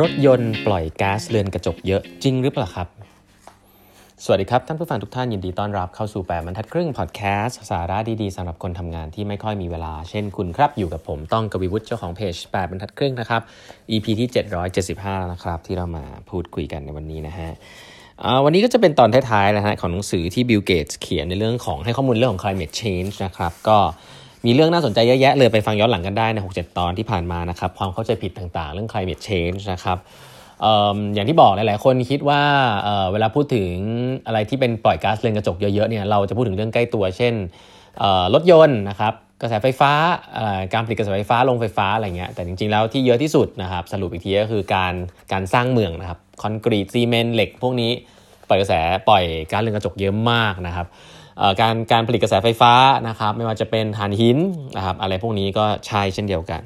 รถยนต์ปล่อยก๊าซเรือนกระจกเยอะจริงหรือเปล่าครับ สวัสดีครับ ท่านผู้ฟังทุกท่านยินดีต้อนรับเข้าสู่แปดบรรทัดครึ่งพอดแคสต์สาระดีๆสำหรับคนทำงานที่ไม่ค่อยมีเวลา เช่นเคยครับ อยู่กับผมต้องกวีวุฒิเจ้าของเพจแปดบรรทัดครึ่งนะครับ EP ที่ 775 นะครับ ที่เรามาพูดคุยกันในวันนี้นะฮะวันนี้ก็จะเป็นตอนท้ายๆนะฮะของหนังสือที่บิลเกตส์เขียนในเรื่องของให้ข้อมูลเรื่องของ climate change นะครับก็ มีเรื่องน่าสนใจเยอะแยะเลยไปฟังย้อนหลังกันได้ใน 6-7 ตอนที่ผ่านมานะครับความเข้าใจผิดต่างๆ เรื่อง climate change นะครับอย่างที่บอกหลาย ๆ คนคิดว่าเเวลาพูดถึงอะไรที่เป็นปล่อยก๊าซเรือนกระจกเยอะ ๆ เนี่ยเราจะพูดถึงเรื่องใกล้ตัว เช่นรถยนต์นะครับกระแสไฟฟ้าการผลิตกระแสไฟฟ้าลงไฟฟ้าอะไรเงี้ยแต่จริง ๆ แล้วที่เยอะที่สุดนะครับสรุปอีกทีก็คือการการสร้างเมืองนะครับคอนกรีตซีเมนต์เหล็ก พวกนี้ปล่อยกระแสปล่อยก๊าซเรือนกระจกเยอะมากนะครับ การการผลิตกระแสไฟฟ้านะครับไม่ว่าจะเป็นถ่านหินนะครับอะไรพวกนี้ก็ใช่เช่นเดียวกัน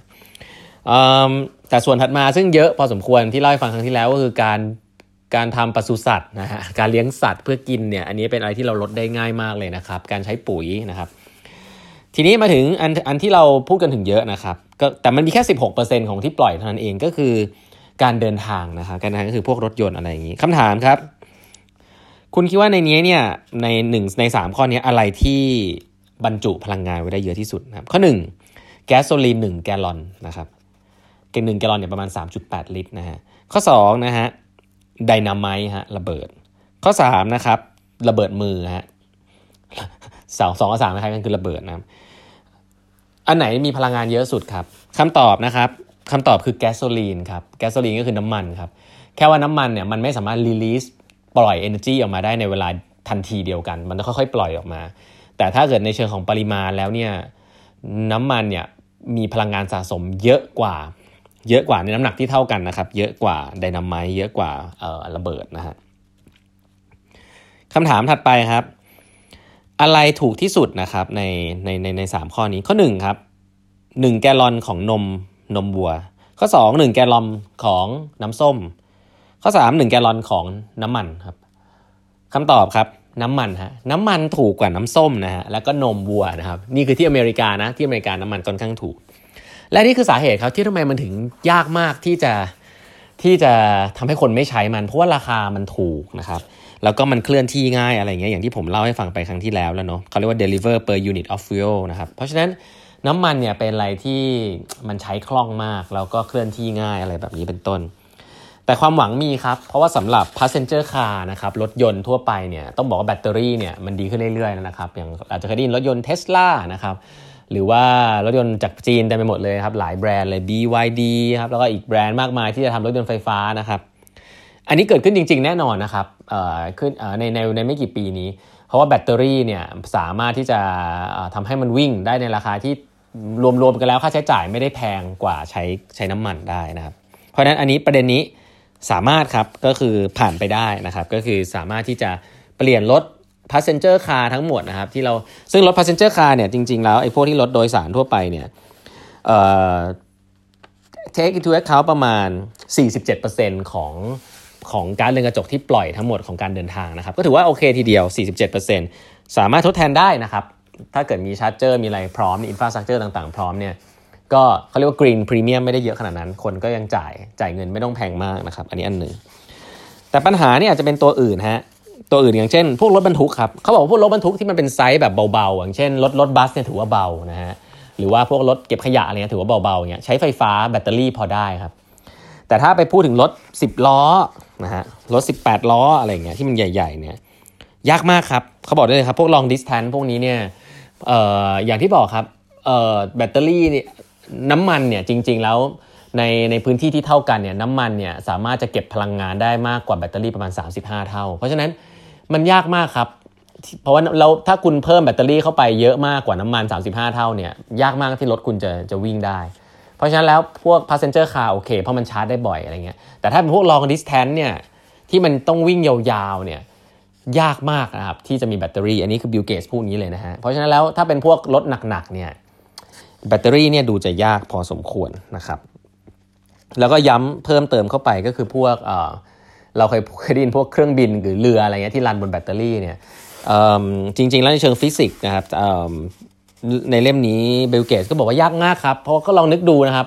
แต่ส่วนถัดมาซึ่งเยอะพอสมควรที่เล่าให้ฟังครั้งที่แล้วก็คือการการทำปศุสัตว์นะฮะการเลี้ยงสัตว์เพื่อกินเนี่ยอันนี้เป็นอะไรที่เราลดได้ง่ายมากเลยนะครับ การใช้ปุ๋ยนะครับ ทีนี้มาถึงอันอันที่เราพูดกันถึงเยอะนะครับก็แต่มันมีแค่ 16%ของที่ปล่อยเท่านั้นเองก็คือการเดินทางนะครับการเดินทางก็คือพวกรถยนต์อะไรอย่างนี้คำถามครับ คุณคิดว่าในนี้เนี่ยในหนึ่งในสามข้อนี้อะไรที่บรรจุพลังงานไว้ได้เยอะที่สุดนะครับ ข้อหนึ่งแก๊สโซลีนหนึ่งแกลลอนนะครับเกหนึ่งแกลลอนเนี่ยประมาณ 3.8 ลิตรนะฮะข้อ2นะฮะไดนามต์ฮะระเบิด ข้อ3นะครับระเบิดมือฮะสองสองกับสามนะครับก็คือระเบิดนะอันไหนมีพลังงานเยอะสุดครับคำตอบนะครับคำตอบคือแก๊สโซลีนครับแก๊สโซลีนก็คือน้ำมันครับแค่ว่าน้ำมันเนี่ยมันไม่สามารถรีลีส ปล่อย energy ออกมาได้ในเวลาทันทีเดียวกัน มันจะค่อยๆ ปล่อยออกมา แต่ถ้าเกิดในเชิงของปริมาณแล้วเนี่ยน้ำมันเนี่ยมีพลังงานสะสมเยอะกว่า เยอะกว่าในน้ำหนักที่เท่ากันนะครับ เยอะกว่าไดนาไมต์เยอะกว่าออระเบิดนะฮะคำถามถัดไปครับ อะไรถูกที่สุดนะครับในในในในสามข้อนี้ข้อหนึ่งครับหนึ่งแกลลอนของนมนมวัว ข้อสองหนึ่งแกลลอนของน้ำส้ม ข้อสามหนึ่งแกลลอนของน้ำมันครับคำตอบครับน้ำมันฮะน้ำมันถูกกว่าน้ำส้มนะฮะแล้วก็นมวัวนะครับนี่คือที่อเมริกานะที่อเมริกาน้ำมันค่อนข้างถูก และนี่คือสาเหตุครับที่ทำไมมันถึงยากมากที่จะที่จะทำให้คนไม่ใช้มัน เพราะว่าราคามันถูกนะครับแล้วก็มันเคลื่อนที่ง่ายอะไรเงี้ยอย่างที่ผมเล่าให้ฟังไปครั้งที่แล้วแล้วเนาะเขาเรียกว่า deliver per unit of fuel นะครับเพราะฉะนั้นน้ำมันเนี่ยเป็นอะไรที่มันใช้คล่องมากแล้วก็เคลื่อนที่ง่ายอะไรแบบนี้เป็นต้น แต่ความหวังมีครับ เพราะว่าสำหรับ passenger car นะครับรถยนต์ทั่วไปเนี่ยต้องบอกว่าแบตเตอรี่เนี่ยมันดีขึ้นเรื่อยๆนะครับอย่างอาจจะเคยได้ยินรถยนต์เทสลานะครับหรือว่ารถยนต์จากจีนเต็มไปหมดเลยครับหลายแบรนด์เลย BYD ครับแล้วก็อีกแบรนด์มากมายที่จะทำรถยนต์ไฟฟ้านะครับอันนี้เกิดขึ้นจริง ๆ แน่นอนนะครับเอ่อขึ้นในในในไม่กี่ปีนี้ เพราะว่าแบตเตอรี่เนี่ยสามารถที่จะทำให้มันวิ่งได้ในราคาที่รวมๆกันแล้วค่าใช้จ่ายไม่ได้แพงกว่าใช้ใช้น้ำมันได้นะครับเพราะฉะนั้นอันนี้ประเด็นนี้ สามารถครับก็คือผ่านไปได้นะครับก็คือสามารถที่จะเปลี่ยนรถ passenger car ทั้งหมดนะครับที่เราซึ่งรถ passenger car เนี่ยจริง ๆ แล้วไอ้พวกที่รถโดยสารทั่วไปเนี่ยเอ่อ take into account ประมาณ 47%ของของก๊าซเรือนกระจกที่ปล่อยทั้งหมดของการเดินทางนะครับ ก็ถือว่าโอเคทีเดียว 47%สามารถทดแทนได้นะครับ ถ้าเกิดมี charger มีอะไรพร้อมมี infrastructure ต่างๆ พร้อมเนี่ย ก็เขาเรียกว่า green premium ไม่ได้เยอะขนาดนั้น คนก็ยังจ่ายจ่ายเงินไม่ต้องแพงมากนะครับ อันนี้อันหนึ่งแต่ปัญหาเนี่ยอาจจะเป็นตัวอื่นฮะตัวอื่นอย่างเช่น พวกรถบรรทุกครับเขาบอกว่าพวกรถบรรทุกที่มันเป็นไซส์แบบเบาๆ อย่างเช่นรถรถบัสเนี่ยถือว่าเบานะฮะหรือว่าพวกรถเก็บขยะอะไรเงี้ยถือว่าเบาๆเนี่ยใช้ไฟฟ้าแบตเตอรี่พอได้ครับ แต่ถ้าไปพูดถึงรถ 10 ล้อนะฮะรถ 18 ล้ออะไรเงี้ยที่มันใหญ่ๆเนี่ยยากมากครับเขาบอกได้เลยครับพวก long distance พวกนี้เนี่ยเอ่ออย่างที่บอกครับเอ่อแบตเตอรี่เนี่ย น้ำมันเนี่ยจริง ๆ แล้วในในพื้นที่ที่เท่ากันเนี่ยน้ำมันเนี่ยสามารถจะเก็บพลังงานได้มากกว่าแบตเตอรี่ประมาณ 35 เท่า เพราะฉะนั้นมันยากมากครับ เพราะว่าเราถ้าคุณเพิ่มแบตเตอรี่เข้าไปเยอะมากกว่าน้ำมัน 35 เท่าเนี่ยยากมากที่รถคุณจะจะวิ่งได้ เพราะฉะนั้นแล้วพวก passenger car โอเค เพราะมันชาร์จได้บ่อยอะไรเงี้ยแต่ถ้าเป็นพวก long distance เนี่ยที่มันต้องวิ่งยาวๆเนี่ยยากมากนะครับที่จะมีแบตเตอรี่ อันนี้คือบิลเกตส์พูดนี้เลยนะฮะเพราะฉะนั้นแล้วถ้าเป็นพวกรถหนักๆเนี่ย แบตเตอรี่เนี่ยดูจะยากพอสมควรนะครับ แล้วก็ย้ำเพิ่มเติมเข้าไปก็คือพวกเราเคยเคยได้ยินพวกเครื่องบินหรือเรืออะไรเงี้ยที่ run บนแบตเตอรี่เนี่ยจริง ๆ แล้วในเชิงฟิสิกส์นะครับในเล่มนี้บิลเกตส์ก็บอกว่ายากมากครับเพราะก็ลองนึกดูนะครับ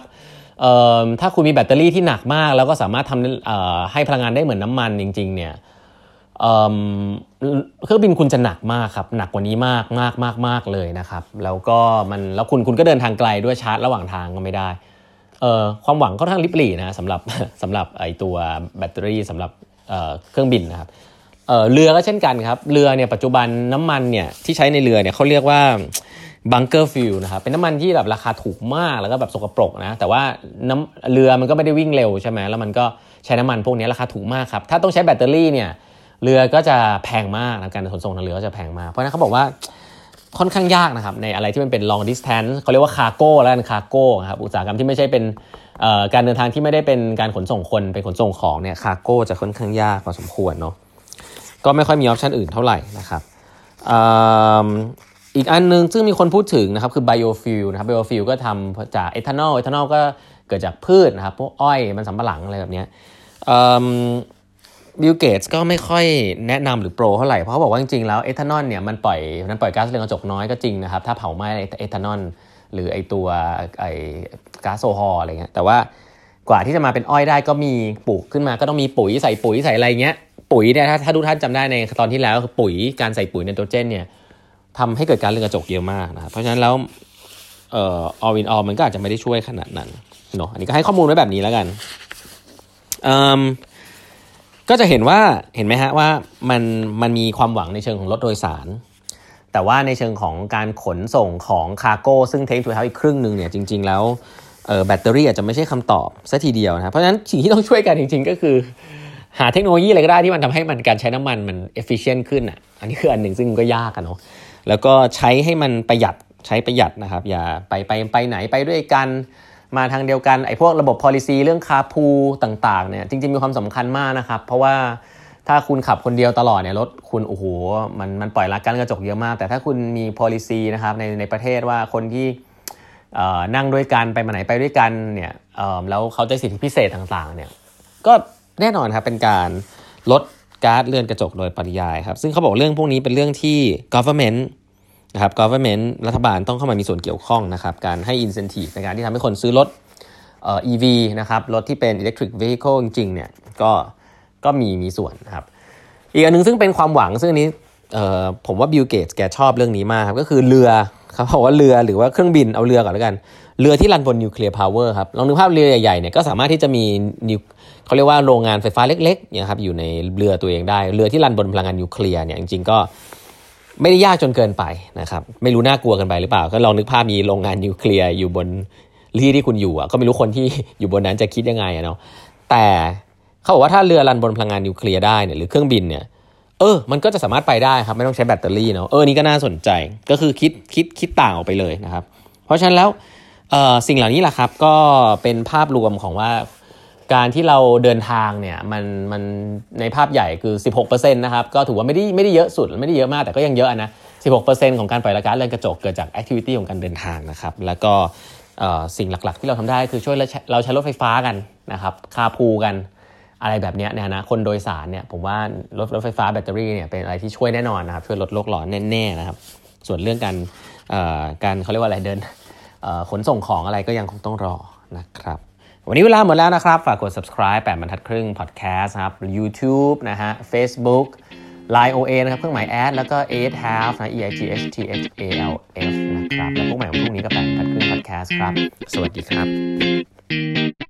ถ้าคุณมีแบตเตอรี่ที่หนักมาก แล้วก็สามารถทำให้พลังงานได้เหมือนน้ำมันจริง ๆ เนี่ย เครื่องบินคุณจะหนักมากครับหนักกว่านี้มากมากมากมากเลยนะครับ แล้วก็มันแล้วคุณคุณก็เดินทางไกลด้วยชาร์จระหว่างทางก็ไม่ได้ความหวังค่อนข้างริบหรี่นะสำหรับสำหรับไอตัวแบตเตอรี่สำหรับเครื่องบินนะครับเรือก็เช่นกันครับเรือเนี่ยปัจจุบันน้ำมันเนี่ยที่ใช้ในเรือเนี่ยเขาเรียกว่าbunker fuel นะครับเป็นน้ำมันที่แบบราคาถูกมากแล้วก็แบบสกปรกนะแต่ว่าน้ำเรือมันก็ไม่ได้วิ่งเร็วใช่ไหมแล้วมันก็ใช้น้ำมันพวกนี้ราคาถูกมากครับถ้าต้องใช้แบตเตอรี่เนี่ย เรือก็จะแพงมากนะการขนส่งทางเรือก็จะแพงมากเพราะนั้นเขาบอกว่าค่อนข้างยากนะครับในอะไรที่มันเป็น long distance เขาเรียกว่า cargo แล้วกัน cargo ครับอุตสาหกรรมที่ไม่ใช่เป็นการเดินทางที่ไม่ได้เป็นการขนส่งคนเป็นขนส่งของเนี่ย cargo จะค่อนข้างยากพอสมควรเนาะก็ไม่ค่อยมี option อื่นเท่าไหร่นะครับอีกอันนึงซึ่งมีคนพูดถึงนะครับคือ biofuel นะครับ biofuel ก็ทำจากเอทานอลเอทานอลก็เกิดจากพืชนะครับพวกอ้อยมันสำปะหลังอะไรแบบนี้ บิลเกตส์ก็ไม่ค่อยแนะนำหรือ pro เท่าไหร่ เพราะเขาบอกว่าจริงๆแล้วเอทานอลเนี่ยมันปล่อยมันปล่อยก๊าซเรือนกระจกน้อยก็จริงนะครับ ถ้าเผาไหม้เอทานอลหรือไอตัวไอแก๊สโซฮอล์อะไรเงี้ยแต่ว่ากว่าที่จะมาเป็นอ้อยได้ก็มีปลูกขึ้นมาก็ต้องมีปุ๋ยใส่ปุ๋ยใส่อะไรเงี้ยปุ๋ยเนี่ยถ้าถ้าทุกท่านจำได้ในตอนที่แล้วคือปุ๋ยการใส่ปุ๋ยไนโตรเจนเนี่ยทำให้เกิดก๊าซเรือนกระจกเยอะมากนะครับเพราะฉะนั้นแล้วเอ่อออวินออมันก็อาจจะไม่ได้ช่วยขนาดนั้นเนาะอันนี้ก็ให้ข้อมูลไว้แบบนี้แล้วกันอืม ก็จะเห็นว่าเห็นไหมฮะว่ามันมันมีความหวังในเชิงของรถโดยสาร แต่ว่าในเชิงของการขนส่งของ cargo ซึ่ง take into account อีกครึ่งหนึ่งเนี่ยจริง ๆ แล้วแบตเตอรี่อาจจะไม่ใช่คำตอบซะทีเดียวนะเพราะฉะนั้นสิ่งที่ต้องช่วยกันจริง ๆ ก็คือ หาเทคโนโลยีอะไรก็ได้ที่มันทำให้มันการใช้น้ำมันมัน efficient ขึ้นอะอันนี้คืออันหนึ่งซึ่งก็ยากอะเนาะแล้วก็ใช้ให้มันประหยัดใช้ประหยัดนะครับ อย่าไปไปไปไหนไปด้วยกัน มาทางเดียวกันไอ้พวกระบบ policy เรื่อง carpool ต่างๆเนี่ยจริงๆมีความสำคัญมากนะครับเพราะว่าถ้าคุณขับคนเดียวตลอดเนี่ยรถคุณโอ้โหมันมันปล่อยก๊าซเรือนกระจกเยอะมาก แต่ถ้าคุณมี policy นะครับในในประเทศว่าคนที่นั่งด้วยกันไปมาไหนไปด้วยกันเนี่ยแล้วเขาได้สิทธิพิเศษต่างๆเนี่ยก็แน่นอนครับเป็นการลดก๊าซเรือนกระจกโดยปริยายครับซึ่งเขาบอกเรื่องพวกนี้เป็นเรื่องที่ government นะครับ government รัฐบาลต้องเข้ามามีส่วนเกี่ยวข้องนะครับ การให้ incentive ในการที่ทำให้คนซื้อรถเอ่อ EV นะครับ รถที่เป็น electric vehicle จริงๆเนี่ยก็ก็มีมีส่วนนะครับ อีกอันนึงซึ่งเป็นความหวังซึ่งนี้เอ่อผมว่าบิลเกตแกชอบเรื่องนี้มากครับ ก็คือเรือเขาบอกว่าเรือหรือว่าเครื่องบินเอาเรือก่อนแล้วกัน เรือที่ run บน nuclear power ครับลองนึกภาพเรือใหญ่ๆเนี่ยก็สามารถที่จะมีนิวเขาเรียกว่าโรงงานไฟฟ้าเล็กๆเนี่ยครับอยู่ในเรือตัวเองได้ เรือที่ run บนพลังงานนิวเคลียร์เนี่ยจริงๆก็ ไม่ได้ยากจนเกินไปนะครับ ไม่รู้น่ากลัวเกินไปหรือเปล่า ก็ลองนึกภาพมีโรงงานนิวเคลียร์อยู่บนที่ที่คุณอยู่อะก็ไม่รู้คนที่อยู่บนนั้นจะคิดยังไงเนาะแต่เขาบอกว่าถ้าเรือ run บนพลังงานนิวเคลียร์ได้เนี่ยหรือเครื่องบินเนี่ยเออ มันก็จะสามารถไปได้ครับ ไม่ต้องใช้แบตเตอรี่เนาะเออนี่ก็น่าสนใจก็คือคิดคิดคิดต่างออกไปเลยนะครับ เพราะฉะนั้นแล้วสิ่งเหล่านี้แหละครับ ก็เป็นภาพรวมของว่า การที่เราเดินทางเนี่ยมันมันในภาพใหญ่คือ 16%นะครับก็ถือว่าไม่ได้ไม่ได้เยอะสุดไม่ได้เยอะมากแต่ก็ยังเยอะนะ 16%ของการปล่อยละก๊าซเรือนกระจกเกิดจากแอคทิวิตี้ของการเดินทางนะครับแล้วก็สิ่งหลักๆ ที่เราทำได้คือช่วยเราใช้รถไฟฟ้ากันนะครับคาพูกันอะไรแบบนี้เนี่ยนะคนโดยสารเนี่ยผมว่ารถรถไฟฟ้าแบตเตอรี่เนี่ยเป็นอะไรที่ช่วยแน่นอนนะครับช่วยลดโลกร้อนแน่ๆนะครับส่วนเรื่องการการเขาเรียกว่าอะไรเดินขนส่งของอะไรก็ยังคงต้องรอนะครับ วันนี้เวลาหมดแล้วนะครับ ฝากกด subscribe 8บรรทัดครึ่ง podcast ครับ YouTube นะฮะ Facebook Line OA นะครับ เครื่องหมายแอดแล้วก็ eight half นะ e i g h t h a l f นะครับ แล้วพวกใหม่ของพรุ่งนี้ก็แปดบรรทัดครึ่ง podcast ครับ สวัสดีครับ